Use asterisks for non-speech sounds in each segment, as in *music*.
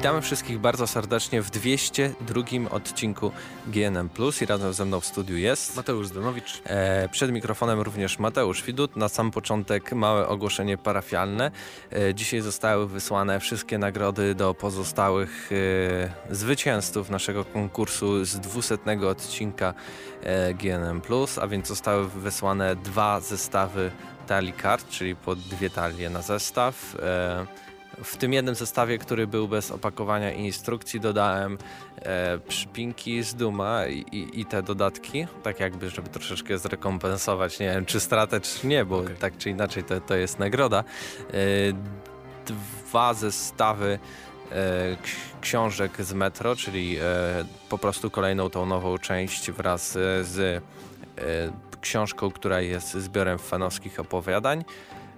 Witamy wszystkich bardzo serdecznie w 202 odcinku GNM Plus i razem ze mną w studiu jest Mateusz Zdanowicz. E, przed mikrofonem również Mateusz Widut. Na sam początek małe ogłoszenie parafialne. E, dzisiaj zostały wysłane wszystkie nagrody do pozostałych e, zwycięzców naszego konkursu z 200 odcinka e, GNM Plus, a więc zostały wysłane dwa zestawy talii kart, czyli po dwie talie na zestaw. W tym jednym zestawie, który był bez opakowania i instrukcji, dodałem e, przypinki z Duma i, i, i, te dodatki, tak jakby, żeby troszeczkę zrekompensować, nie wiem, czy stratę, czy nie, bo okay. tak czy inaczej to, to jest nagroda. E, dwa zestawy e, książek z Metro, czyli e, po prostu kolejną tą nową część wraz z e, książką, która jest zbiorem fanowskich opowiadań.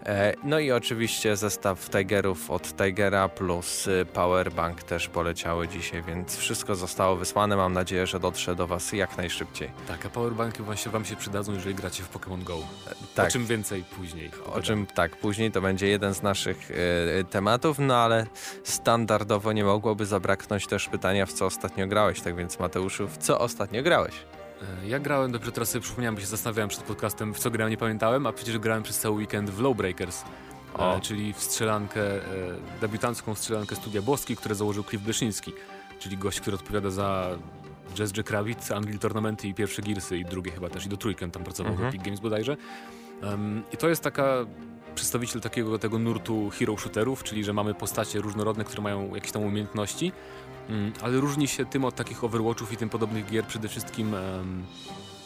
E, no i oczywiście zestaw Tigerów od Tigera plus y, Powerbank też poleciały dzisiaj, więc wszystko zostało wysłane. Mam nadzieję, że dotrze do Was jak najszybciej. Tak, a Powerbanki właśnie Wam się przydadzą, jeżeli gracie w Pokémon Go. E, tak. O czym więcej później. O czym tak, później to będzie jeden z naszych y, tematów, no ale standardowo nie mogłoby zabraknąć też pytania, w co ostatnio grałeś. Tak więc Mateuszu, w co ostatnio grałeś? E, ja grałem, dopiero teraz sobie przypomniałem, bo się zastanawiałem przed podcastem, w co grałem, nie pamiętałem, a przecież grałem przez cały weekend w Lowbreakers, e, czyli w strzelankę, e, debiutancką strzelankę Studia Boski, które założył Cliff Bleszyński, czyli gość, który odpowiada za Jazz Kravitz, Unreal Tournamenty i pierwsze Gearsy i drugie chyba też i do trójkę tam pracował mhm. w Epic Games bodajże. Um, I to jest taka przedstawiciel takiego tego nurtu hero shooterów, czyli że mamy postacie różnorodne, które mają jakieś tam umiejętności, Mm, ale różni się tym od takich Overwatchów i tym podobnych gier przede wszystkim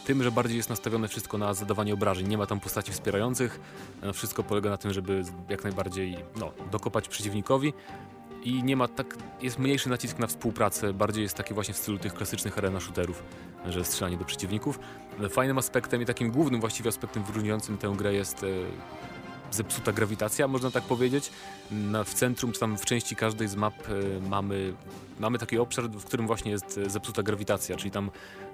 tym, że bardziej jest nastawione wszystko na zadawanie obrażeń. Nie ma tam postaci wspierających. E, wszystko polega na tym, żeby jak najbardziej no, dokopać przeciwnikowi. I nie ma tak, jest mniejszy nacisk na współpracę, bardziej jest taki właśnie w stylu tych klasycznych arena shooterów, że strzelanie do przeciwników. E, fajnym aspektem i takim głównym właściwie aspektem wyróżniającym tę grę jest e, zepsuta grawitacja, można tak powiedzieć. Na, w centrum, czy tam w części każdej z map y, mamy, mamy taki obszar, w którym właśnie jest e, zepsuta grawitacja, czyli tam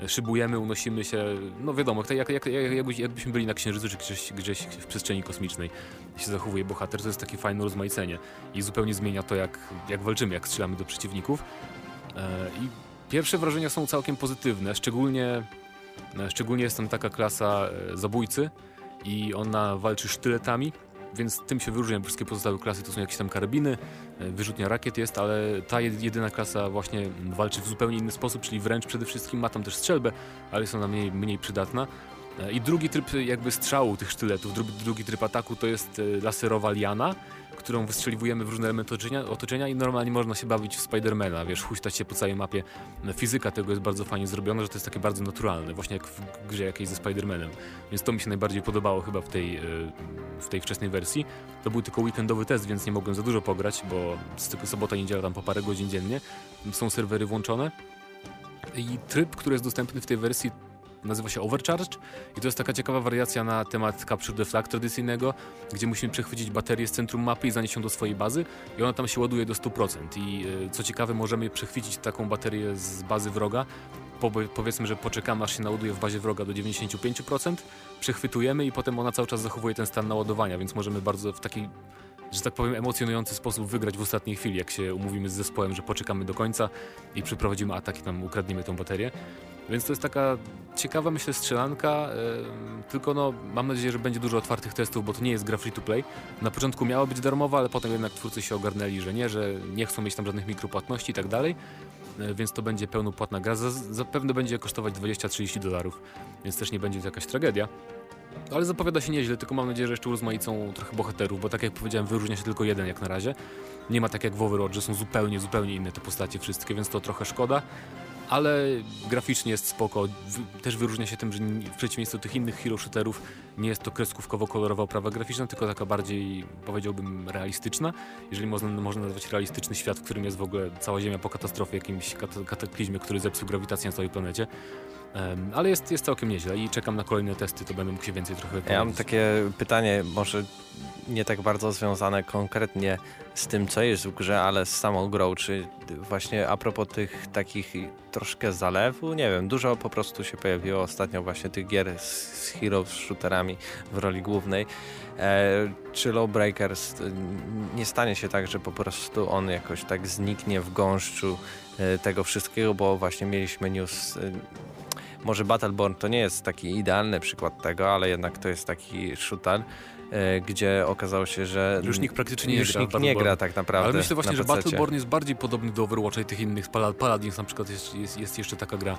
szybujemy, unosimy się, no wiadomo, jak, jak, jak, jakbyśmy byli na Księżycu, czy gdzieś, gdzieś w przestrzeni kosmicznej się zachowuje bohater, to jest takie fajne rozmaicenie i zupełnie zmienia to, jak, jak walczymy, jak strzelamy do przeciwników. E, I pierwsze wrażenia są całkiem pozytywne, szczególnie, szczególnie jest tam taka klasa zabójcy, i ona walczy sztyletami, więc tym się wyróżnia. Wszystkie pozostałe klasy to są jakieś tam karabiny, e, wyrzutnia rakiet jest, ale ta jedyna klasa właśnie walczy w zupełnie inny sposób, czyli wręcz przede wszystkim ma tam też strzelbę, ale jest ona mniej, mniej przydatna. E, I drugi tryb jakby strzału tych sztyletów, drugi, drugi tryb ataku to jest e, laserowa liana, którą wystrzeliwujemy w różne elementy otoczenia, otoczenia i normalnie można się bawić w Spidermana, wiesz, huśtać się po całej mapie. Fizyka tego jest bardzo fajnie zrobiona, że to jest takie bardzo naturalne, właśnie jak w grze jakiejś ze Spidermanem. Więc to mi się najbardziej podobało chyba w tej, e, w tej wczesnej wersji. To był tylko weekendowy test, więc nie mogłem za dużo pograć, bo z tylko sobota, niedziela tam po parę godzin dziennie. Są serwery włączone. I tryb, który jest dostępny w tej wersji nazywa się Overcharge i to jest taka ciekawa wariacja na temat Capture the Flag tradycyjnego, gdzie musimy przechwycić baterię z centrum mapy i zanieść ją do swojej bazy i ona tam się ładuje do 100% i e, co ciekawe możemy przechwycić taką baterię z bazy wroga. Powiedzmy, że poczekamy aż się naładuje w bazie wroga do 95%, przechwytujemy i potem ona cały czas zachowuje ten stan naładowania, więc możemy bardzo w taki że tak powiem, emocjonujący sposób wygrać w ostatniej chwili, jak się umówimy z zespołem, że poczekamy do końca i przeprowadzimy atak i tam ukradniemy tą baterię. Więc to jest taka ciekawa, myślę, strzelanka, yy, tylko no, mam nadzieję, że będzie dużo otwartych testów, bo to nie jest gra free to play. Na początku miała być darmowa, ale potem jednak twórcy się ogarnęli, że nie, że nie chcą mieć tam żadnych mikropłatności i tak dalej, yy, więc to będzie pełnopłatna gra. Zapewne będzie kosztować 20-30 dolarów, więc też nie będzie to jakaś tragedia. Ale zapowiada się nieźle, tylko mam nadzieję, że jeszcze urozmaicą trochę bohaterów, bo tak jak powiedziałem, wyróżnia się tylko jeden jak na razie. Nie ma tak jak w Overwatch, że są zupełnie, zupełnie inne te postacie wszystkie, więc to trochę szkoda ale graficznie jest spoko. Też wyróżnia się tym, że w przeciwieństwie do tych innych hero shooterów nie jest to kreskówkowo-kolorowa oprawa graficzna, tylko taka bardziej, powiedziałbym, realistyczna. Jeżeli można, można nazwać realistyczny świat, w którym jest w ogóle cała Ziemia po katastrofie, jakimś kataklizmie, który zepsuł grawitację na całej planecie. Um, ale jest, jest całkiem nieźle i czekam na kolejne testy, to będę mógł się więcej trochę Ja mam takie pytanie, może nie tak bardzo związane konkretnie z tym, co jest w grze, ale z samą grą, czy właśnie a propos tych takich troszkę zalewu, nie wiem, dużo po prostu się pojawiło ostatnio właśnie tych gier z, z hero shooterami aktorami w roli głównej. E, czy Lawbreakers nie stanie się tak, że po prostu on jakoś tak zniknie w gąszczu e, tego wszystkiego, bo właśnie mieliśmy news e, może Battleborn to nie jest taki idealny przykład tego, ale jednak to jest taki shooter, gdzie okazało się, że Już nikt praktycznie nie już gra nie gra tak naprawdę. Ale myślę właśnie, że. Battleborn jest bardziej podobny do Overwatcha i tych innych. Pala- Paladins na przykład jest, jest, jest jeszcze taka gra.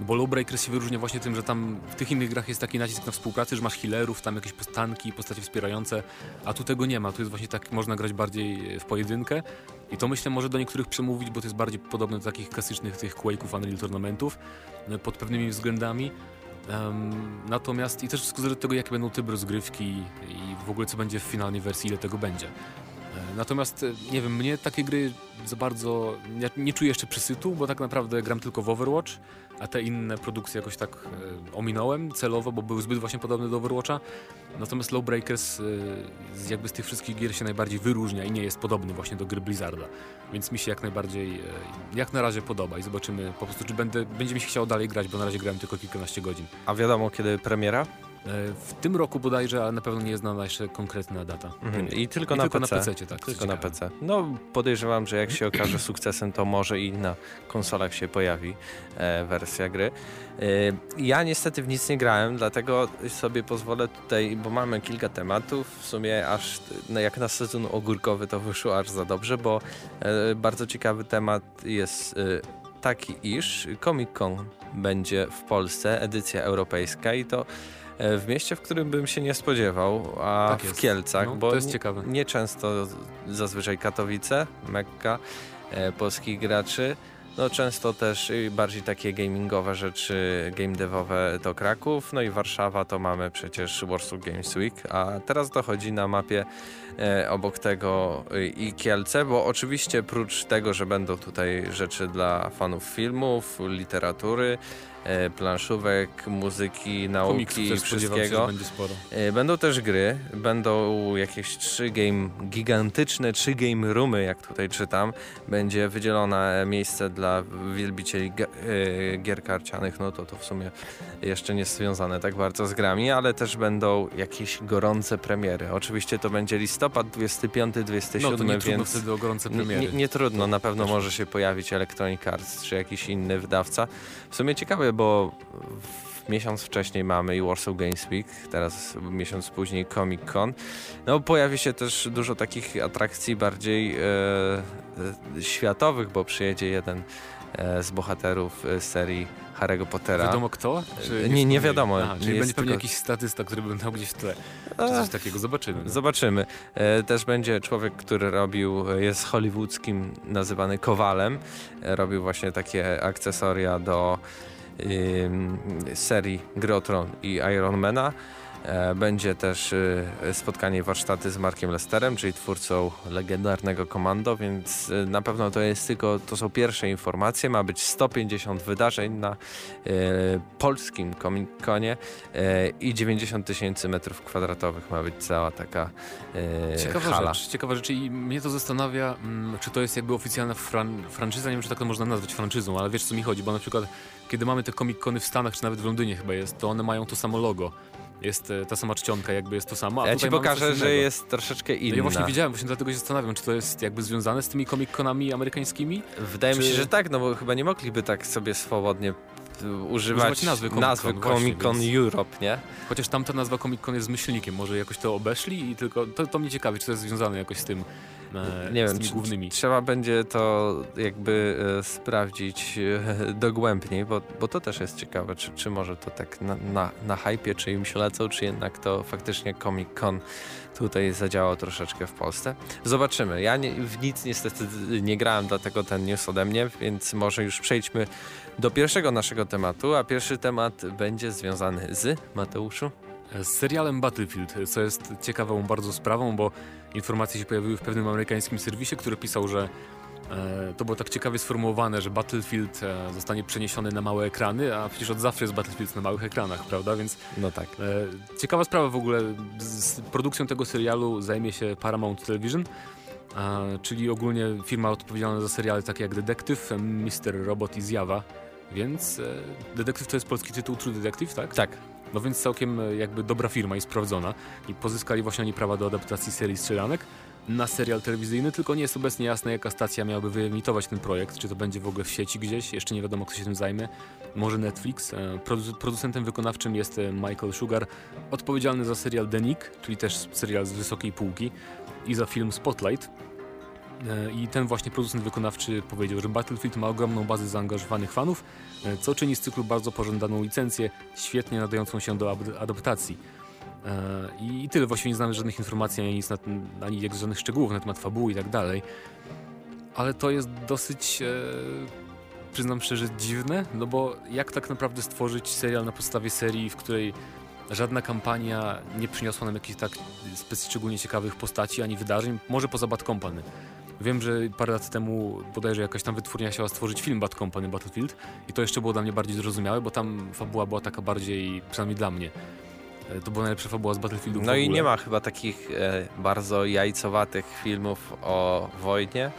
Bo Lawbreakers się wyróżnia właśnie tym, że tam w tych innych grach jest taki nacisk na współpracę, że masz healerów, tam jakieś postanki, postacie wspierające, a tu tego nie ma. Tu jest właśnie tak, można grać bardziej w pojedynkę i to myślę może do niektórych przemówić, bo to jest bardziej podobne do takich klasycznych tych Quake'ów, Unreal Tournamentów e, pod pewnymi względami. Em, natomiast i też wszystko zależy od tego, jakie będą tryby rozgrywki i w ogóle co będzie w finalnej wersji, ile tego będzie. Natomiast, e, nie wiem, mnie takie gry za bardzo. Ja nie czuję jeszcze przysytu, bo tak naprawdę gram tylko w Overwatch, a te inne produkcje jakoś tak e, ominąłem celowo, bo były zbyt właśnie podobne do Overwatcha. Natomiast Lawbreakers e, jakby z tych wszystkich gier się najbardziej wyróżnia i nie jest podobny właśnie do gry Blizzarda. Więc mi się jak najbardziej, e, jak na razie podoba i zobaczymy po prostu, czy będę, będzie mi się chciało dalej grać, bo na razie grałem tylko kilkanaście godzin. A wiadomo kiedy premiera? E, W tym roku bodajże, ale na pewno nie jest znana jeszcze konkretna data. Mhm. I tylko I na tylko na PC. Tak. Tylko na. PC. No podejrzewam, że jak się okaże *clears throat* sukcesem, to może i na konsolach się pojawi e, wersja gry. E, ja niestety w nic nie grałem, dlatego sobie pozwolę tutaj, bo mamy kilka tematów, w sumie aż no, jak na sezon ogórkowy to wyszło aż za dobrze, bo e, bardzo ciekawy temat jest e, taki, iż Comic Con będzie w Polsce, edycja europejska i to w mieście, w którym bym się nie spodziewał, a Tak w. Kielcach, No, bo to jest nie- ciekawe. Nieczęsto zazwyczaj Katowice, Mekka e, polskich graczy. No często też bardziej takie gamingowe rzeczy, game devowe to Kraków, no i Warszawa to mamy przecież Warsaw Games Week, a teraz dochodzi na mapie e, obok tego y, i Kielce, bo oczywiście prócz tego, że będą tutaj rzeczy dla fanów filmów, literatury, e, planszówek, muzyki, nauki też się, wszystkiego. sporo. E, Będą też gry, będą jakieś trzy game, gigantyczne trzy game roomy, jak tutaj czytam. Będzie wydzielone miejsce dla wielbicieli e, gier karcianych, no to to w sumie jeszcze nie związane tak bardzo z grami, ale też będą jakieś gorące premiery. Oczywiście to będzie listopad 25-27, No to nie trudno więc wtedy o gorące nie, premiery. nie, nie trudno, na pewno może się pojawić Electronic Arts czy jakiś inny wydawca. W sumie ciekawe, bo miesiąc wcześniej mamy i Warsaw Games Week, teraz miesiąc później Comic Con. No pojawi się też dużo takich atrakcji bardziej e, e, światowych, bo przyjedzie jeden e, z bohaterów e, serii Harry'ego Pottera. Wiadomo kto? Czy Nie, nie wiadomo. Aha, czyli będzie pewnie tylko- jakiś statysta, który będą gdzieś w tle. Czy coś takiego, zobaczymy. no. Zobaczymy. Też będzie człowiek, który robił, jest hollywoodzkim, nazywany Kowalem. Robił właśnie takie akcesoria do serii Gry o Tron i Ironmana. E, Będzie też y, spotkanie warsztaty z Markiem Lesterem, czyli twórcą legendarnego Komando, więc y, na pewno to jest tylko, to są pierwsze informacje. Ma być 150 wydarzeń na e, polskim Comic-Conie e, i 90 tysięcy metrów kwadratowych ma być cała taka Ciekawa hala. rzecz, ciekawa rzecz i mnie to zastanawia, mm, czy to jest jakby oficjalna fran franczyza, nie wiem, czy tak to można nazwać franczyzą, ale wiesz co mi chodzi, bo na przykład kiedy mamy te Comic-Cony w Stanach, czy nawet w Londynie chyba jest, to one mają to samo logo. Jest ta sama czcionka, jakby jest to samo, a Ja ci pokażę, że jest troszeczkę No inna. ja właśnie wiedziałem, właśnie dlatego się zastanawiam, czy to jest jakby związane z tymi Comic-Conami amerykańskimi? Wydaje mi Czy- się, że tak, no bo chyba nie mogliby tak sobie swobodnie używać Używać nazwy Comic-Con, nazwy Comic Con więc- Europe, nie? Chociaż tamta nazwa Comic-Con jest z myślnikiem, może jakoś to obeszli i tylko, to, to mnie ciekawi, czy to jest związane jakoś z tym, e, Nie z wiem, tymi głównymi. trzeba będzie to jakby e, sprawdzić e, dogłębniej, bo, bo to też jest ciekawe, czy, czy może to tak na, na, na hypie, czy im się lecą, czy jednak to faktycznie Comic Con tutaj zadziałał troszeczkę w Polsce. Zobaczymy. Ja nie, w nic niestety nie grałem, dlatego ten news ode mnie, więc może już przejdźmy do pierwszego naszego tematu, a pierwszy temat będzie związany z Mateuszu. Z serialem Battlefield, co jest ciekawą bardzo sprawą, bo informacje się pojawiły w pewnym amerykańskim serwisie, który pisał, że to było tak ciekawie sformułowane, że Battlefield e, zostanie przeniesiony na małe ekrany, a przecież od zawsze jest Battlefield na małych ekranach, prawda? Więc No tak. e, ciekawa sprawa w ogóle. Z, produkcją tego serialu zajmie się Paramount Television. e, czyli ogólnie firma odpowiedzialna za seriale takie jak Detective, Mr. Robot i Zjawa. Więc e, Detective to jest polski tytuł True Detective, tak? Tak. No więc całkiem e, jakby dobra firma i sprawdzona i pozyskali właśnie oni prawa do adaptacji serii strzelanek na serial telewizyjny, tylko nie jest obecnie jasne, jaka stacja miałaby wyemitować ten projekt, czy to będzie w ogóle w sieci gdzieś, jeszcze nie wiadomo, kto się tym zajmie. Może Netflix. E, producentem wykonawczym jest e, Michael Sugar, odpowiedzialny za serial The Nick, czyli też serial z wysokiej półki i za film Spotlight. E, I ten właśnie producent wykonawczy powiedział, że Battlefield ma ogromną bazę zaangażowanych fanów, co czyni z cyklu bardzo pożądaną licencję, świetnie nadającą się do adaptacji. I tyle, właściwie nie znamy żadnych informacji, ani, nic na, ani żadnych szczegółów na temat fabuły i tak dalej. Ale to jest dosyć przyznam szczerze, dziwne, no bo jak tak naprawdę stworzyć serial na podstawie serii, w której żadna kampania nie przyniosła nam jakichś tak szczególnie ciekawych postaci ani wydarzeń, może poza Bad Company. Wiem, że parę lat temu bodajże jakaś tam wytwórnia chciała stworzyć film Bad Company Battlefield i to jeszcze było dla mnie bardziej zrozumiałe, bo tam fabuła była taka bardziej, przynajmniej dla mnie, e, to była najlepsza fabuła z Battlefieldu No i nie ma chyba takich e, bardzo jajcowatych filmów o wojnie,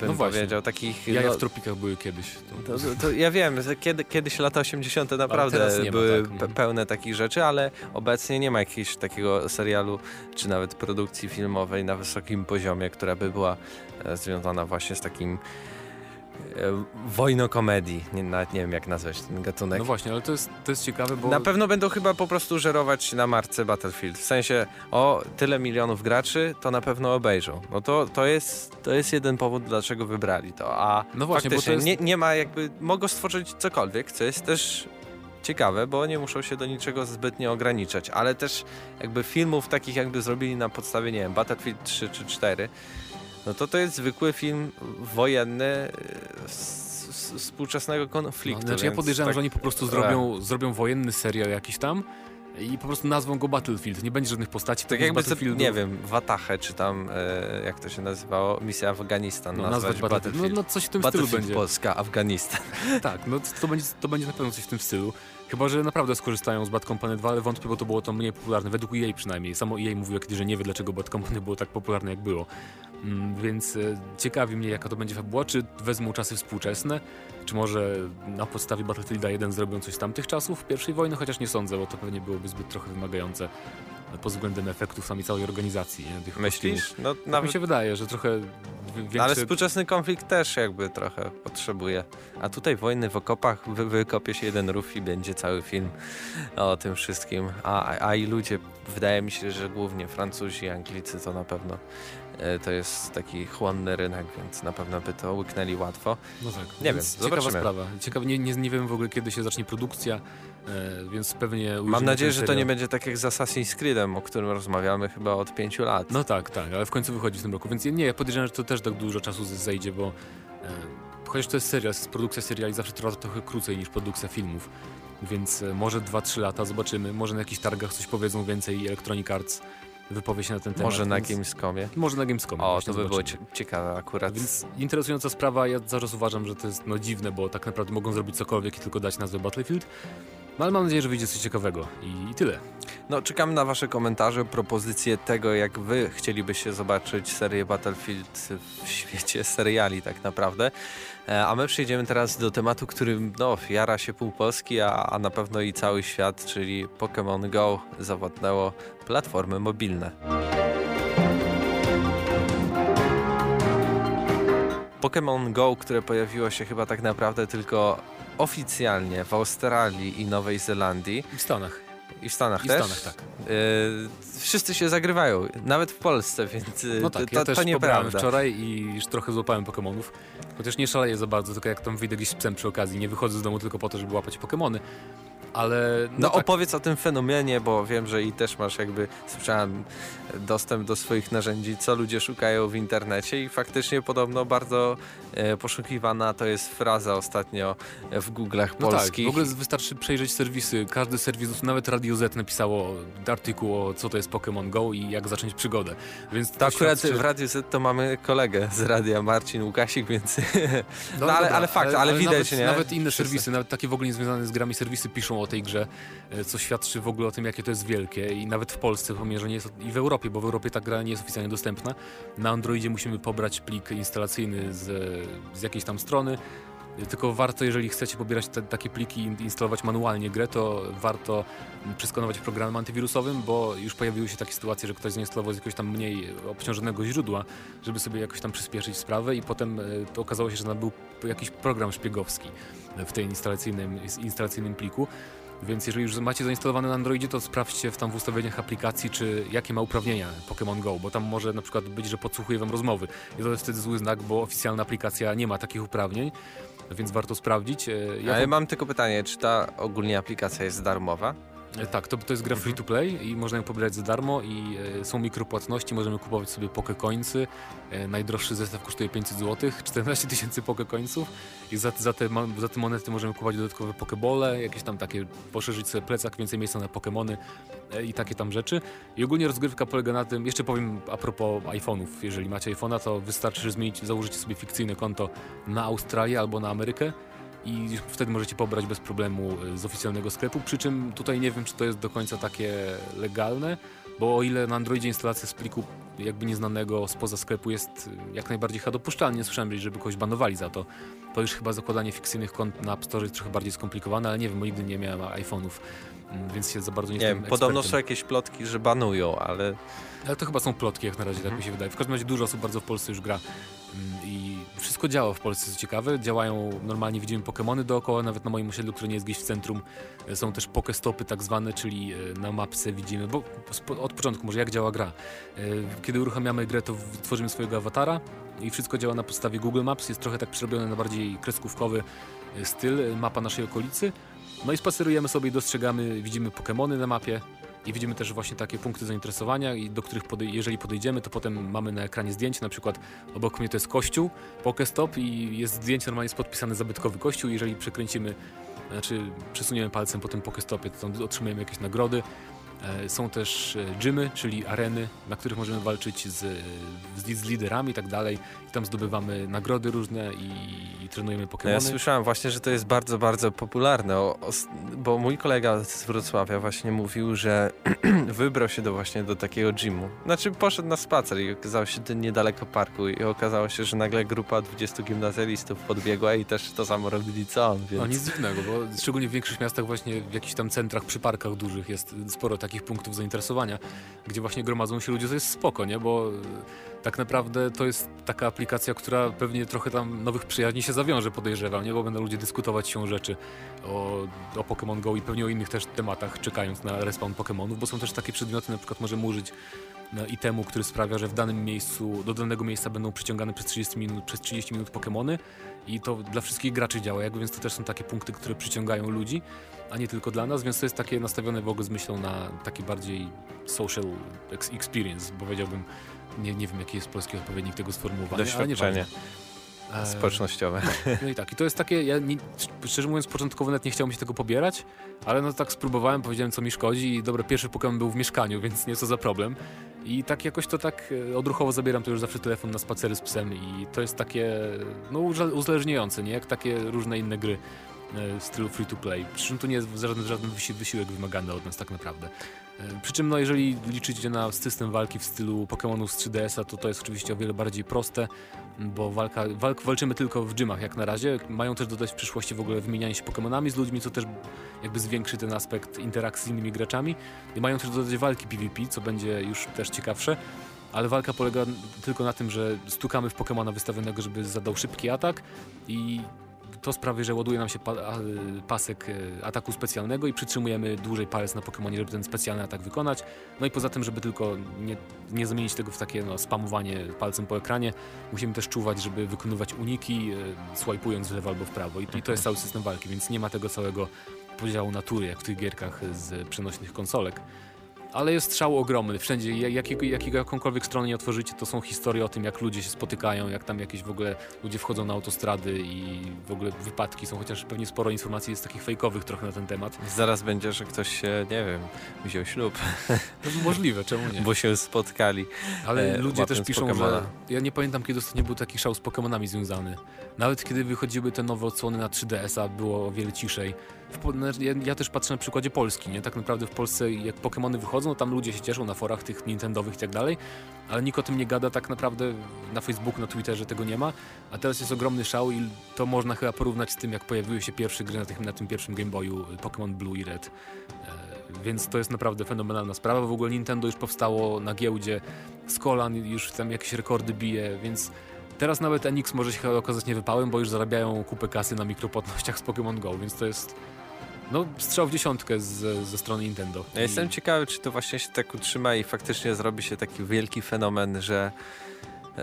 bym no powiedział, takich... Jaja no, w tropikach były kiedyś. To, to, to ja wiem, kiedy, kiedyś lata 80. naprawdę były ma, tak. pełne takich rzeczy, ale obecnie nie ma jakiegoś takiego serialu, czy nawet produkcji filmowej na wysokim poziomie, która by była e, związana właśnie z takim E, wojnokomedii. Nie, nawet nie wiem, jak nazwać ten gatunek. No właśnie, ale to jest, to jest ciekawe, bo... Na pewno będą chyba po prostu żerować na marce Battlefield. W sensie, o, tyle milionów graczy, to na pewno obejrzą. No to, to, jest, to jest jeden powód, dlaczego wybrali to. A no właśnie, faktycznie jest... nie, nie ma jakby... Mogą stworzyć cokolwiek, co jest też ciekawe, bo nie muszą się do niczego zbytnio ograniczać, ale też jakby filmów takich jakby zrobili na podstawie, nie wiem, Battlefield 3 czy 4, no to to jest zwykły film wojenny e, z, z, współczesnego konfliktu. No, znaczy ja podejrzewam, tak... że oni po prostu zrobią, zrobią wojenny serial jakiś tam i po prostu nazwą go Battlefield. Nie będzie żadnych postaci. Tak jakby, Battlefield. nie wiem, Watachę, czy tam, e, jak to się nazywało, misja Afganistan. No, nazwać Battlefield. Battlefield. No, no coś w tym stylu będzie. Polska, Afganistan. *laughs* tak, no to będzie, to będzie na pewno coś w tym stylu. Chyba, że naprawdę skorzystają z Bad Company 2, ale wątpię, bo to było to mniej popularne, według EA przynajmniej. Samo EA mówiło kiedyś, że nie wie, dlaczego Bad Company było tak popularne, jak było. Mm, więc e, ciekawi mnie, jaka to będzie fabuła. Czy wezmą czasy współczesne, czy może na podstawie Battlefielda 1 zrobią coś z tamtych czasów pierwszej wojny, chociaż nie sądzę, bo to pewnie byłoby zbyt trochę wymagające pod względem efektów samej całej organizacji. Nie? Tych Myślisz? No, tak nawet... mi się wydaje, że trochę większy... Ale współczesny konflikt też jakby trochę potrzebuje. A tutaj wojny w okopach, wy, wykopie się jeden rów i będzie cały film o tym wszystkim. A, a i ludzie, wydaje mi się, że głównie Francuzi, Anglicy to na pewno E, to jest taki chłonny rynek, więc na pewno by to łyknęli łatwo. No tak. Nie wiem, ciekawa zobaczymy. sprawa. Ciekawe, nie, nie, nie wiem w ogóle kiedy się zacznie produkcja, e, więc pewnie... Mam nadzieję, że to nie będzie tak jak z Assassin's Creedem, o którym rozmawiamy chyba od pięciu lat. No tak, tak, ale w końcu wychodzi w tym roku, więc nie, ja podejrzewam, że to też tak dużo czasu zejdzie, bo e, chociaż to jest serial, produkcja seriali zawsze trwa trochę krócej niż produkcja filmów, więc e, może 2-3 lata zobaczymy, może na jakichś targach coś powiedzą więcej Electronic Arts wypowie się na ten temat. Może na. Gamescomie? Może na Gamescomie. O, to by było ciekawe akurat. Więc interesująca sprawa, ja zaraz uważam, że to jest no, dziwne, bo tak naprawdę mogą zrobić cokolwiek i tylko dać nazwę Battlefield. No ale mam nadzieję, że wyjdzie coś ciekawego i, i tyle. No, czekam na Wasze komentarze, propozycje tego, jak Wy chcielibyście zobaczyć serię Battlefield w świecie seriali, tak naprawdę. E, a my przejdziemy teraz do tematu, którym no, jara się pół Polski, a, a na pewno i cały świat, czyli Pokémon Go zawodnęło platformy mobilne. Pokémon Go, które pojawiło się chyba tak naprawdę tylko oficjalnie w Australii i Nowej Zelandii. W Stanach. I w Stanach I też? W Stanach, tak. Yy, wszyscy się zagrywają, nawet w Polsce, więc y, no tak, to, ja też to nieprawda. wczoraj i już trochę złapałem Pokémonów. Chociaż nie szaleję za bardzo, tylko jak tam wyjdę gdzieś z psem przy okazji, nie wychodzę z domu tylko po to, żeby łapać Pokémony ale... No, no tak. opowiedz o tym fenomenie, bo wiem, że i też masz jakby, słyszałem, dostęp do swoich narzędzi, co ludzie szukają w internecie i faktycznie podobno bardzo e, poszukiwana to jest fraza ostatnio w Google'ach no polskich. Tak, w ogóle wystarczy przejrzeć serwisy, każdy serwis, nawet Radio Z napisało artykuł o co to jest Pokémon Go i jak zacząć przygodę. Więc to akurat w Radio Z to mamy kolegę z radia, Marcin Łukasik, więc... No, no ale, dobra, ale fakt, ale, ale widać, nawet, nie? Nawet inne Wszyscy. serwisy, nawet takie w ogóle niezwiązane z grami serwisy piszą o tej grze, e, co świadczy w ogóle o tym, jakie to jest wielkie i nawet w Polsce, pomimo, że nie jest, i w Europie, bo w Europie ta gra nie jest oficjalnie dostępna. Na Androidzie musimy pobrać plik instalacyjny z, z jakiejś tam strony, Tylko warto, jeżeli chcecie pobierać te, takie pliki i instalować manualnie grę, to warto przeskanować programem antywirusowym, bo już pojawiły się takie sytuacje, że ktoś zainstalował z jakiegoś tam mniej obciążonego źródła, żeby sobie jakoś tam przyspieszyć sprawę i potem to okazało się, że tam był jakiś program szpiegowski w tej instalacyjnym, instalacyjnym pliku. Więc jeżeli już macie zainstalowane na Androidzie, to sprawdźcie w tam w ustawieniach aplikacji, czy jakie ma uprawnienia Pokémon Go, bo tam może na przykład być, że podsłuchuje wam rozmowy. I to jest wtedy zły znak, bo oficjalna aplikacja nie ma takich uprawnień, więc warto sprawdzić. Ja Ale mam tylko pytanie, czy ta ogólnie aplikacja jest darmowa? Tak, to, to jest gra free to play i można ją pobierać za darmo i e, są mikropłatności, możemy kupować sobie pokecoinsy. E, najdroższy zestaw kosztuje 500 zł, 14 tysięcy pokecoinsów i za, za, te, za te monety możemy kupować dodatkowe pokebole, jakieś tam takie, poszerzyć sobie plecak, więcej miejsca na pokemony e, i takie tam rzeczy. I ogólnie rozgrywka polega na tym, jeszcze powiem a propos iPhone'ów, jeżeli macie iPhone'a, to wystarczy zmienić, założyć sobie fikcyjne konto na Australię albo na Amerykę i wtedy możecie pobrać bez problemu e, z oficjalnego sklepu. Przy czym tutaj nie wiem, czy to jest do końca takie legalne, bo o ile na Androidzie instalacja z pliku jakby nieznanego spoza sklepu jest e, jak najbardziej chyba dopuszczalna, nie słyszałem, żeby kogoś banowali za to. To już chyba zakładanie fikcyjnych kont na App Store jest trochę bardziej skomplikowane, ale nie wiem, bo nigdy nie miałem iPhone'ów, mm, więc się za bardzo nie, nie wiem. Podobno są jakieś plotki, że banują, ale... Ale to chyba są plotki jak na razie, tak mi się wydaje. W każdym razie dużo osób bardzo w Polsce już gra mm, i wszystko działa w Polsce, co ciekawe. Działają normalnie, widzimy Pokémony dookoła, nawet na moim osiedlu, które nie jest gdzieś w centrum. E, są też Pokestopy tak zwane, czyli e, na mapce widzimy, bo od początku może jak działa gra. E, kiedy uruchamiamy grę, to tworzymy swojego awatara i wszystko działa na podstawie Google Maps. Jest trochę tak przerobione na bardziej kreskówkowy styl, mapa naszej okolicy. No i spacerujemy sobie dostrzegamy, widzimy Pokémony na mapie, i widzimy też właśnie takie punkty zainteresowania, i do których podej jeżeli podejdziemy, to potem mamy na ekranie zdjęcie, na przykład obok mnie to jest kościół, Pokestop i jest zdjęcie, normalnie jest podpisany zabytkowy kościół, jeżeli przekręcimy, znaczy przesuniemy palcem po tym Pokestopie, to tam otrzymujemy jakieś nagrody. E, są też e, gymy, czyli areny, na których możemy walczyć z, z, liderami i tak dalej. I tam zdobywamy nagrody różne i, i trenujemy Pokémony. No ja słyszałem właśnie, że to jest bardzo, bardzo popularne, o, o, bo mój kolega z Wrocławia właśnie mówił, że *clears throat* wybrał się do właśnie do takiego gymu. Znaczy poszedł na spacer i okazało się to niedaleko parku i okazało się, że nagle grupa 20 gimnazjalistów podbiegła i też to samo robili co on. Więc... No nic dziwnego, bo szczególnie w większych miastach właśnie w jakichś tam centrach przy parkach dużych jest sporo takich punktów zainteresowania, gdzie właśnie gromadzą się ludzie, to jest spoko, nie? Bo tak naprawdę to jest taka aplikacja, która pewnie trochę tam nowych przyjaźni się zawiąże, podejrzewam, nie? Bo będą ludzie dyskutować się rzeczy o, o Pokémon Go i pewnie o innych też tematach, czekając na respawn Pokémonów, bo są też takie przedmioty, na przykład możemy użyć itemu, który sprawia, że w danym miejscu, do danego miejsca będą przyciągane przez 30 minut, przez 30 minut Pokémony i to dla wszystkich graczy działa, jakby, więc to też są takie punkty, które przyciągają ludzi, a nie tylko dla nas, więc to jest takie nastawione w ogóle z myślą na taki bardziej social experience, powiedziałbym, nie, nie wiem jaki jest polski odpowiednik tego sformułowania, Doświadczenie. E, społecznościowe. No i tak, i to jest takie, ja nie, szczerze mówiąc początkowo nawet nie chciało mi się tego pobierać, ale no tak spróbowałem, powiedziałem co mi szkodzi i dobra, pierwszy Pokémon był w mieszkaniu, więc nie co za problem. I tak jakoś to tak e, odruchowo zabieram to już zawsze telefon na spacery z psem i to jest takie, no uzależniające, nie? Jak takie różne inne gry w stylu free to play. Przy czym tu nie jest żaden, żaden wysiłek wymagany od nas tak naprawdę. E, przy czym no, jeżeli liczycie na system walki w stylu Pokémonów z 3DS-a, to to jest oczywiście o wiele bardziej proste, bo walka, walk, walczymy tylko w gymach jak na razie. Mają też dodać w przyszłości w ogóle wymienianie się Pokémonami z ludźmi, co też jakby zwiększy ten aspekt interakcji z innymi graczami. I mają też dodać walki PvP, co będzie już też ciekawsze. Ale walka polega tylko na tym, że stukamy w Pokémona wystawionego, żeby zadał szybki atak i to sprawia, że ładuje nam się pa pasek e, ataku specjalnego i przytrzymujemy dłużej palec na Pokémonie, żeby ten specjalny atak wykonać. No i poza tym, żeby tylko nie, nie zamienić tego w takie no, spamowanie palcem po ekranie, musimy też czuwać, żeby wykonywać uniki, e, swajpując w lewo albo w prawo. I, I to jest cały system walki, więc nie ma tego całego podziału natury, jak w tych gierkach z przenośnych konsolek ale jest strzał ogromny. Wszędzie, jakiego, jakiego, jakąkolwiek stronę nie otworzycie, to są historie o tym, jak ludzie się spotykają, jak tam jakieś w ogóle ludzie wchodzą na autostrady i w ogóle wypadki są, chociaż pewnie sporo informacji jest takich fejkowych trochę na ten temat. Zaraz będzie, że ktoś się, nie wiem, wziął ślub. To możliwe, czemu nie? Bo się spotkali. Ale e, ludzie też piszą, że... Ja nie pamiętam, kiedy ostatnio był taki szał z Pokémonami związany. Nawet kiedy wychodziły te nowe odsłony na 3DS-a, było o wiele ciszej ja, też patrzę na przykładzie Polski, nie? Tak naprawdę w Polsce jak Pokémony wychodzą, tam ludzie się cieszą na forach tych Nintendowych i tak dalej, ale nikt o tym nie gada tak naprawdę na Facebooku, na Twitterze tego nie ma, a teraz jest ogromny szał i to można chyba porównać z tym, jak pojawiły się pierwsze gry na, tych, na tym pierwszym Game Boyu Pokémon Blue i Red. E, więc to jest naprawdę fenomenalna sprawa. W ogóle Nintendo już powstało na giełdzie z kolan, już tam jakieś rekordy bije, więc Teraz nawet Enix może się okazać niewypałem, bo już zarabiają kupę kasy na mikropłatnościach z Pokémon Go, więc to jest no, strzał w dziesiątkę z, ze strony Nintendo. Ja I... jestem ciekawy, czy to właśnie się tak utrzyma i faktycznie zrobi się taki wielki fenomen, że e,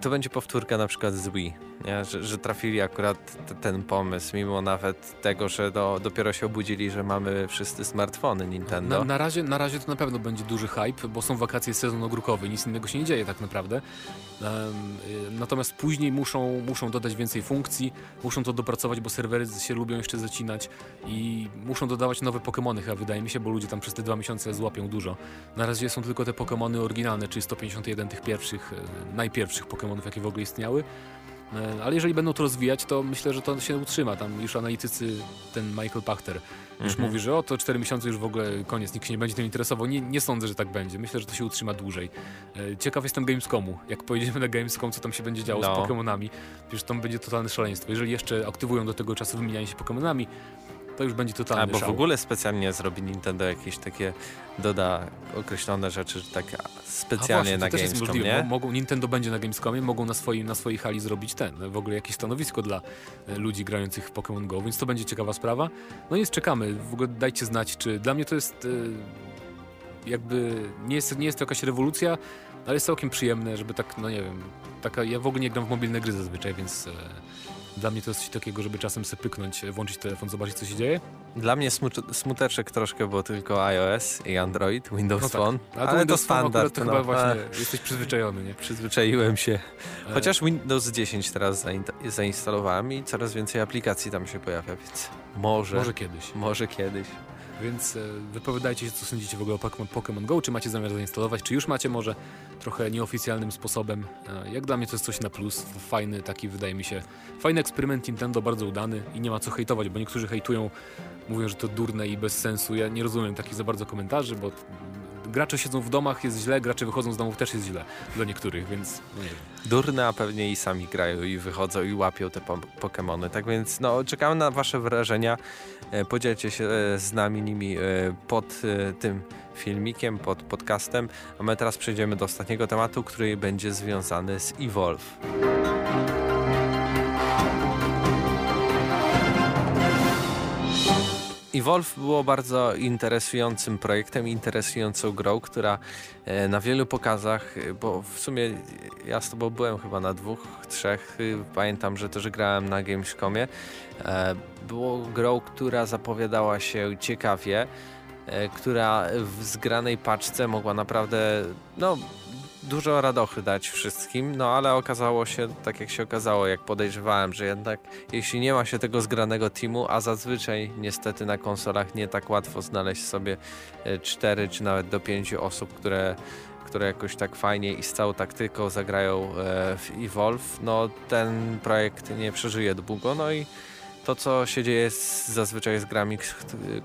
to będzie powtórka na przykład z Wii nie? Że, że trafili akurat ten pomysł, mimo nawet tego, że do, dopiero się obudzili, że mamy wszyscy smartfony Nintendo. Na, na, razie, na razie to na pewno będzie duży hype, bo są wakacje sezon ogórkowy, nic innego się nie dzieje tak naprawdę. Um, natomiast później muszą, muszą dodać więcej funkcji, muszą to dopracować, bo serwery się lubią jeszcze zacinać i muszą dodawać nowe Pokémony chyba wydaje mi się, bo ludzie tam przez te dwa miesiące złapią dużo. Na razie są tylko te Pokémony oryginalne, czyli 151 tych pierwszych, e, najpierwszych Pokémonów, jakie w ogóle istniały. E, ale jeżeli będą to rozwijać, to myślę, że to się utrzyma. Tam już analitycy, ten Michael Pachter już mhm. mówi, że o, to 4 miesiące już w ogóle koniec, nikt się nie będzie tym interesował. Nie, nie sądzę, że tak będzie. Myślę, że to się utrzyma dłużej. E, ciekaw jestem Gamescomu. Jak pojedziemy na Gamescom, co tam się będzie działo no. z Pokémonami. Przecież tam będzie totalne szaleństwo. Jeżeli jeszcze aktywują do tego czasu wymienianie się Pokémonami, to już będzie totalny Albo szał. w ogóle specjalnie zrobi Nintendo jakieś takie, doda określone rzeczy, tak specjalnie właśnie, na to Gamescom, jest nie? Mogą, Nintendo będzie na Gamescomie, mogą na swojej, na swojej hali zrobić ten, w ogóle jakieś stanowisko dla e, ludzi grających w Pokémon GO, więc to będzie ciekawa sprawa. No więc czekamy, w ogóle dajcie znać, czy dla mnie to jest e, jakby, nie jest, nie jest to jakaś rewolucja, ale jest całkiem przyjemne, żeby tak, no nie wiem, taka, ja w ogóle nie gram w mobilne gry zazwyczaj, więc e, dla mnie to jest coś takiego, żeby czasem sobie pyknąć, włączyć telefon, zobaczyć co się dzieje. Dla mnie smuteczek troszkę, bo tylko iOS i Android, Windows no tak. Phone, ale, ale Windows to standard. To no. chyba właśnie jesteś przyzwyczajony, nie? Przyzwyczaiłem się. E. Chociaż Windows 10 teraz zainstalowałem i coraz więcej aplikacji tam się pojawia, więc może... Może kiedyś. Może kiedyś. Więc e, wypowiadajcie się, co sądzicie w ogóle o Pokémon Go, czy macie zamiar zainstalować, czy już macie może trochę nieoficjalnym sposobem. E, jak dla mnie to jest coś na plus, fajny taki wydaje mi się, fajny eksperyment Nintendo, bardzo udany i nie ma co hejtować, bo niektórzy hejtują, mówią, że to durne i bez sensu. Ja nie rozumiem takich za bardzo komentarzy, bo gracze siedzą w domach, jest źle, gracze wychodzą z domów, też jest źle dla niektórych, więc no nie wiem. Durne, a pewnie i sami grają i wychodzą i łapią te po Pokémony. Tak więc no, czekamy na wasze wrażenia. E, podzielcie się e, z nami nimi e, pod tym filmikiem, pod podcastem. A my teraz przejdziemy do ostatniego tematu, który będzie związany z Evolve. Evolve było bardzo interesującym projektem, interesującą grą, która e, na wielu pokazach, e, bo w sumie ja z tobą byłem chyba na dwóch, trzech, e, pamiętam, że też grałem na Gamescomie, było grą, która zapowiadała się ciekawie, która w zgranej paczce mogła naprawdę no, dużo radochy dać wszystkim, no ale okazało się, tak jak się okazało, jak podejrzewałem, że jednak jeśli nie ma się tego zgranego teamu, a zazwyczaj niestety na konsolach nie tak łatwo znaleźć sobie 4 e, czy nawet do 5 osób, które które jakoś tak fajnie i z całą taktyką zagrają e, w Evolve, no ten projekt nie przeżyje długo, no i to, co się dzieje z, zazwyczaj z grami,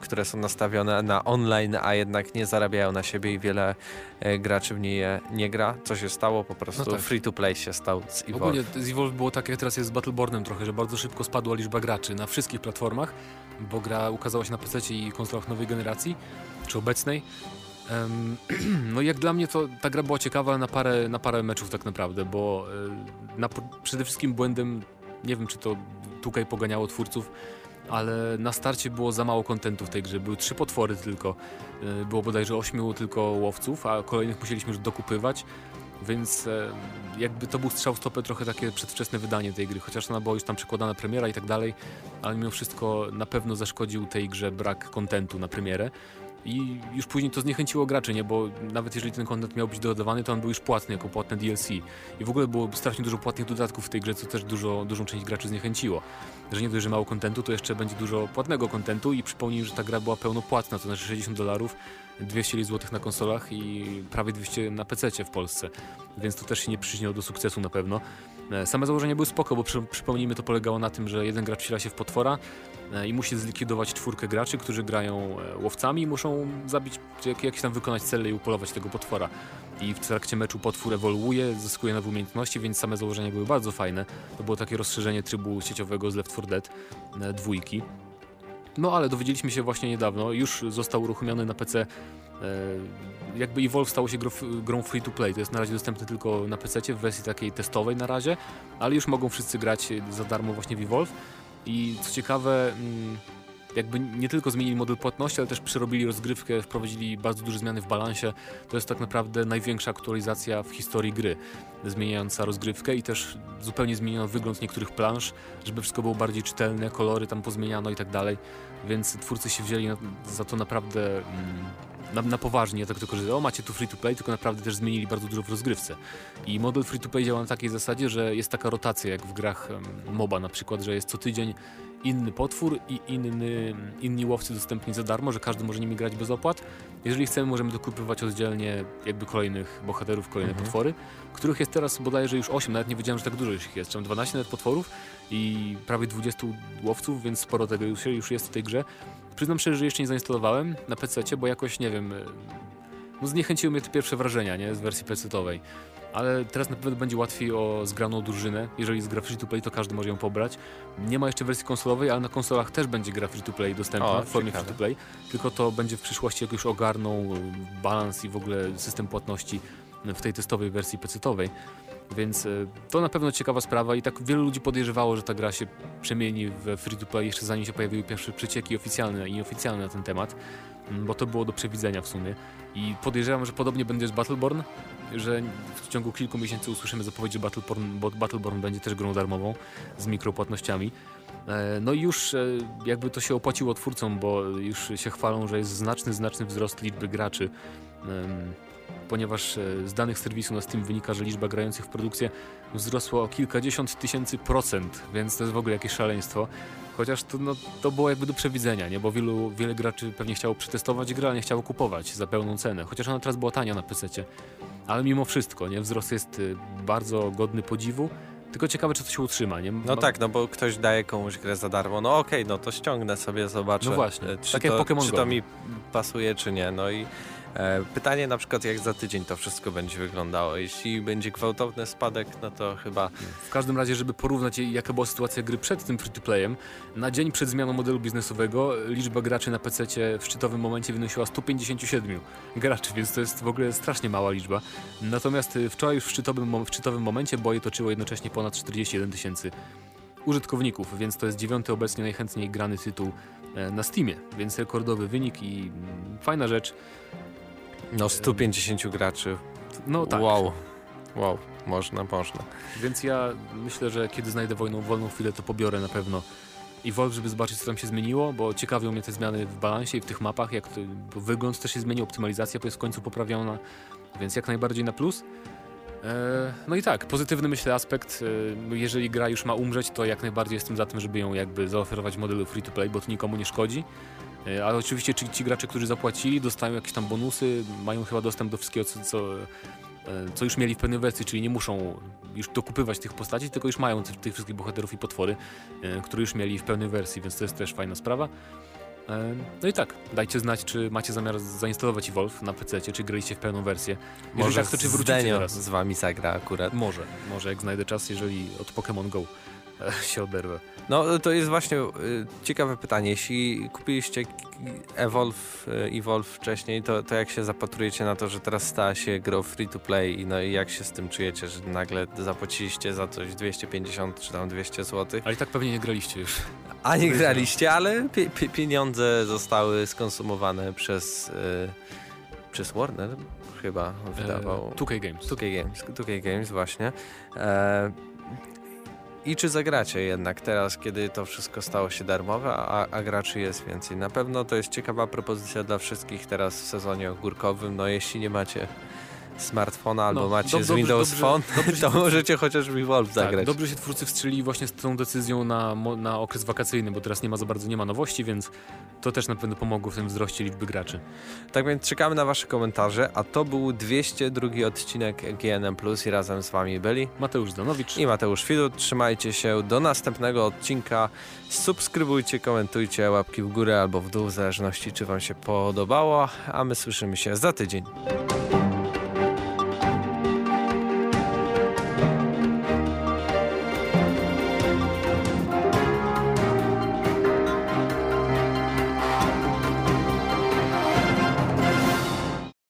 które są nastawione na online, a jednak nie zarabiają na siebie i wiele e, graczy w nie nie gra. Co się stało? Po prostu no tak. free to play się stał z Evolve. Ogólnie z Evolve było tak, jak teraz jest z Battlebornem trochę, że bardzo szybko spadła liczba graczy na wszystkich platformach, bo gra ukazała się na PC i konsolach nowej generacji, czy obecnej. *clears throat* No jak dla mnie to ta gra była ciekawa na parę, na parę meczów tak naprawdę, bo e, na, przede wszystkim błędem nie wiem czy to tutaj poganiało twórców, ale na starcie było za mało kontentu w tej grze. Były trzy potwory tylko. E, było bodajże ośmiu tylko łowców, a kolejnych musieliśmy już dokupywać. Więc e, jakby to był strzał stopę trochę takie przedwczesne wydanie tej gry, chociaż ona była już tam przekładana premiera i tak dalej, ale mimo wszystko na pewno zaszkodził tej grze brak kontentu na premierę. I już później to zniechęciło graczy, nie? Bo nawet jeżeli ten kontent miał być dodawany, to on był już płatny, jako płatne DLC. I w ogóle było strasznie dużo płatnych dodatków w tej grze, co też dużo, dużą część graczy zniechęciło. Że nie dość, że mało kontentu, to jeszcze będzie dużo płatnego kontentu i przypomnij, że ta gra była pełnopłatna, to znaczy 60 dolarów 200 zł na konsolach i prawie 200 na PC w Polsce, więc to też się nie przyczyniło do sukcesu na pewno. E, same założenia były spoko, bo przy, przypomnijmy, to polegało na tym, że jeden gracz wciela się w potwora e, i musi zlikwidować czwórkę graczy, którzy grają e, łowcami i muszą zabić, jak, jakieś tam wykonać cele i upolować tego potwora. I w trakcie meczu potwór ewoluuje, zyskuje nowe umiejętności, więc same założenia były bardzo fajne. To było takie rozszerzenie trybu sieciowego z Left 4 Dead dwójki. No ale dowiedzieliśmy się właśnie niedawno, już został uruchomiony na PC E, jakby Evolve stało się grą free to play. To jest na razie dostępne tylko na PC w wersji takiej testowej na razie, ale już mogą wszyscy grać za darmo właśnie w Evolve. I co ciekawe, mm, jakby nie tylko zmienili model płatności, ale też przerobili rozgrywkę, wprowadzili bardzo duże zmiany w balansie. To jest tak naprawdę największa aktualizacja w historii gry, zmieniająca rozgrywkę i też zupełnie zmieniono wygląd niektórych plansz, żeby wszystko było bardziej czytelne, kolory tam pozmieniano i tak dalej. Więc twórcy się wzięli za to naprawdę mm, na, na poważnie, tak tylko, że o macie tu free to play, tylko naprawdę też zmienili bardzo dużo w rozgrywce. I model free to play działa na takiej zasadzie, że jest taka rotacja, jak w grach MOBA na przykład, że jest co tydzień inny potwór i inny, inni łowcy dostępni za darmo, że każdy może nimi grać bez opłat. Jeżeli chcemy, możemy dokupywać oddzielnie jakby kolejnych bohaterów, kolejne mhm. potwory, których jest teraz bodajże już 8, nawet nie wiedziałem, że tak dużo ich jest. Mam 12 nawet potworów i prawie 20 łowców, więc sporo tego już, już jest w tej grze. Przyznam szczerze, że jeszcze nie zainstalowałem na PC, bo jakoś, nie wiem, no zniechęciły mnie te pierwsze wrażenia, nie, z wersji PC-owej ale teraz na pewno będzie łatwiej o zgraną drużynę. Jeżeli z gra free to play, to każdy może ją pobrać. Nie ma jeszcze wersji konsolowej, ale na konsolach też będzie gra free to play dostępna o, w formie free to play, tylko to będzie w przyszłości jak już ogarną balans i w ogóle system płatności w tej testowej wersji PC-owej. Więc e, to na pewno ciekawa sprawa i tak wielu ludzi podejrzewało, że ta gra się przemieni w free to play jeszcze zanim się pojawiły pierwsze przecieki oficjalne i nieoficjalne na ten temat, bo to było do przewidzenia w sumie. I podejrzewam, że podobnie będzie z Battleborn, że w ciągu kilku miesięcy usłyszymy zapowiedź, że Battleborn, Battleborn będzie też grą darmową z mikropłatnościami. E, no i już e, jakby to się opłaciło twórcom, bo już się chwalą, że jest znaczny, znaczny wzrost liczby graczy ponieważ e, z danych serwisu na Steam wynika, że liczba grających w produkcję wzrosła o kilkadziesiąt tysięcy procent, więc to jest w ogóle jakieś szaleństwo. Chociaż to, no, to było jakby do przewidzenia, nie? bo wielu, wiele graczy pewnie chciało przetestować grę, a nie chciało kupować za pełną cenę. Chociaż ona teraz była tania na PC. Ale mimo wszystko, nie? wzrost jest y, bardzo godny podziwu. Tylko ciekawe, czy to się utrzyma, nie? No tak, no bo ktoś daje komuś grę za darmo. No okej, okay, no to ściągnę sobie, zobaczę. No właśnie, czy, tak to, jak Pokémon czy to mi pasuje, czy nie. No i E, pytanie na przykład, jak za tydzień to wszystko będzie wyglądało. Jeśli będzie gwałtowny spadek, no to chyba... W każdym razie, żeby porównać, jaka była sytuacja gry przed tym free-to-playem, na dzień przed zmianą modelu biznesowego liczba graczy na PC w szczytowym momencie wynosiła 157 graczy, więc to jest w ogóle strasznie mała liczba. Natomiast wczoraj już w szczytowym, w szczytowym momencie boje toczyło jednocześnie ponad 41 tysięcy użytkowników, więc to jest dziewiąty obecnie najchętniej grany tytuł e, na Steamie, więc rekordowy wynik i mm, fajna rzecz. No 150 graczy. No tak. Wow. Wow, można, można. Więc ja myślę, że kiedy znajdę wolną, wolną chwilę, to pobiorę na pewno i Wolf, żeby zobaczyć, co tam się zmieniło, bo ciekawią mnie te zmiany w balansie i w tych mapach, jak to, wygląd też się zmienił, optymalizacja jest w końcu poprawiona, więc jak najbardziej na plus. E, no i tak, pozytywny myślę aspekt, e, jeżeli gra już ma umrzeć, to jak najbardziej jestem za tym, żeby ją jakby zaoferować w modelu free to play, bo to nikomu nie szkodzi. E, ale oczywiście ci, ci gracze, którzy zapłacili, dostają jakieś tam bonusy, mają chyba dostęp do wszystkiego, co, co, e, co już mieli w pewnej wersji, czyli nie muszą już dokupywać tych postaci, tylko już mają tych, tych wszystkich bohaterów i potwory, e, które już mieli w pełnej wersji, więc to jest też fajna sprawa. No i tak, dajcie znać, czy macie zamiar zainstalować Evolve na PC, czy graliście w pełną wersję. Jeżeli może tak, to czy wrócicie teraz? z wami zagra akurat. Może, może jak znajdę czas, jeżeli od Pokémon Go *laughs* się oderwę. No to jest właśnie y, ciekawe pytanie. Jeśli kupiliście Evolve, y, Evolve wcześniej, to, to jak się zapatrujecie na to, że teraz stała się grą free to play i no i jak się z tym czujecie, że nagle zapłaciliście za coś 250 czy tam 200 zł? Ale i tak pewnie nie graliście już. A nie graliście, ale pie, pie, pieniądze zostały skonsumowane przez, y, przez Warner chyba wydawał. E, 2K Games. 2K Games, 2K Games właśnie. E, i czy zagracie jednak teraz, kiedy to wszystko stało się darmowe, a, a, graczy jest więcej. Na pewno to jest ciekawa propozycja dla wszystkich teraz w sezonie ogórkowym. No jeśli nie macie smartfona albo No, macie dob- z dobrze- Windows dobrze- Phone, dobrze to to- możecie chociażby Wolf Tak, zagrać. dobrze się twórcy wstrzeli właśnie z tą decyzją na, na okres wakacyjny, bo teraz nie ma za bardzo nie ma nowości, więc to też na pewno pomogło w tym wzroście liczby graczy. Tak więc czekamy na wasze komentarze, a to był 202 odcinek GNM+, i razem z wami byli Mateusz Zdanowicz. i Mateusz Widut. Trzymajcie się do następnego odcinka. Subskrybujcie, komentujcie, łapki w górę albo w dół, w zależności czy wam się podobało, a my słyszymy się za tydzień.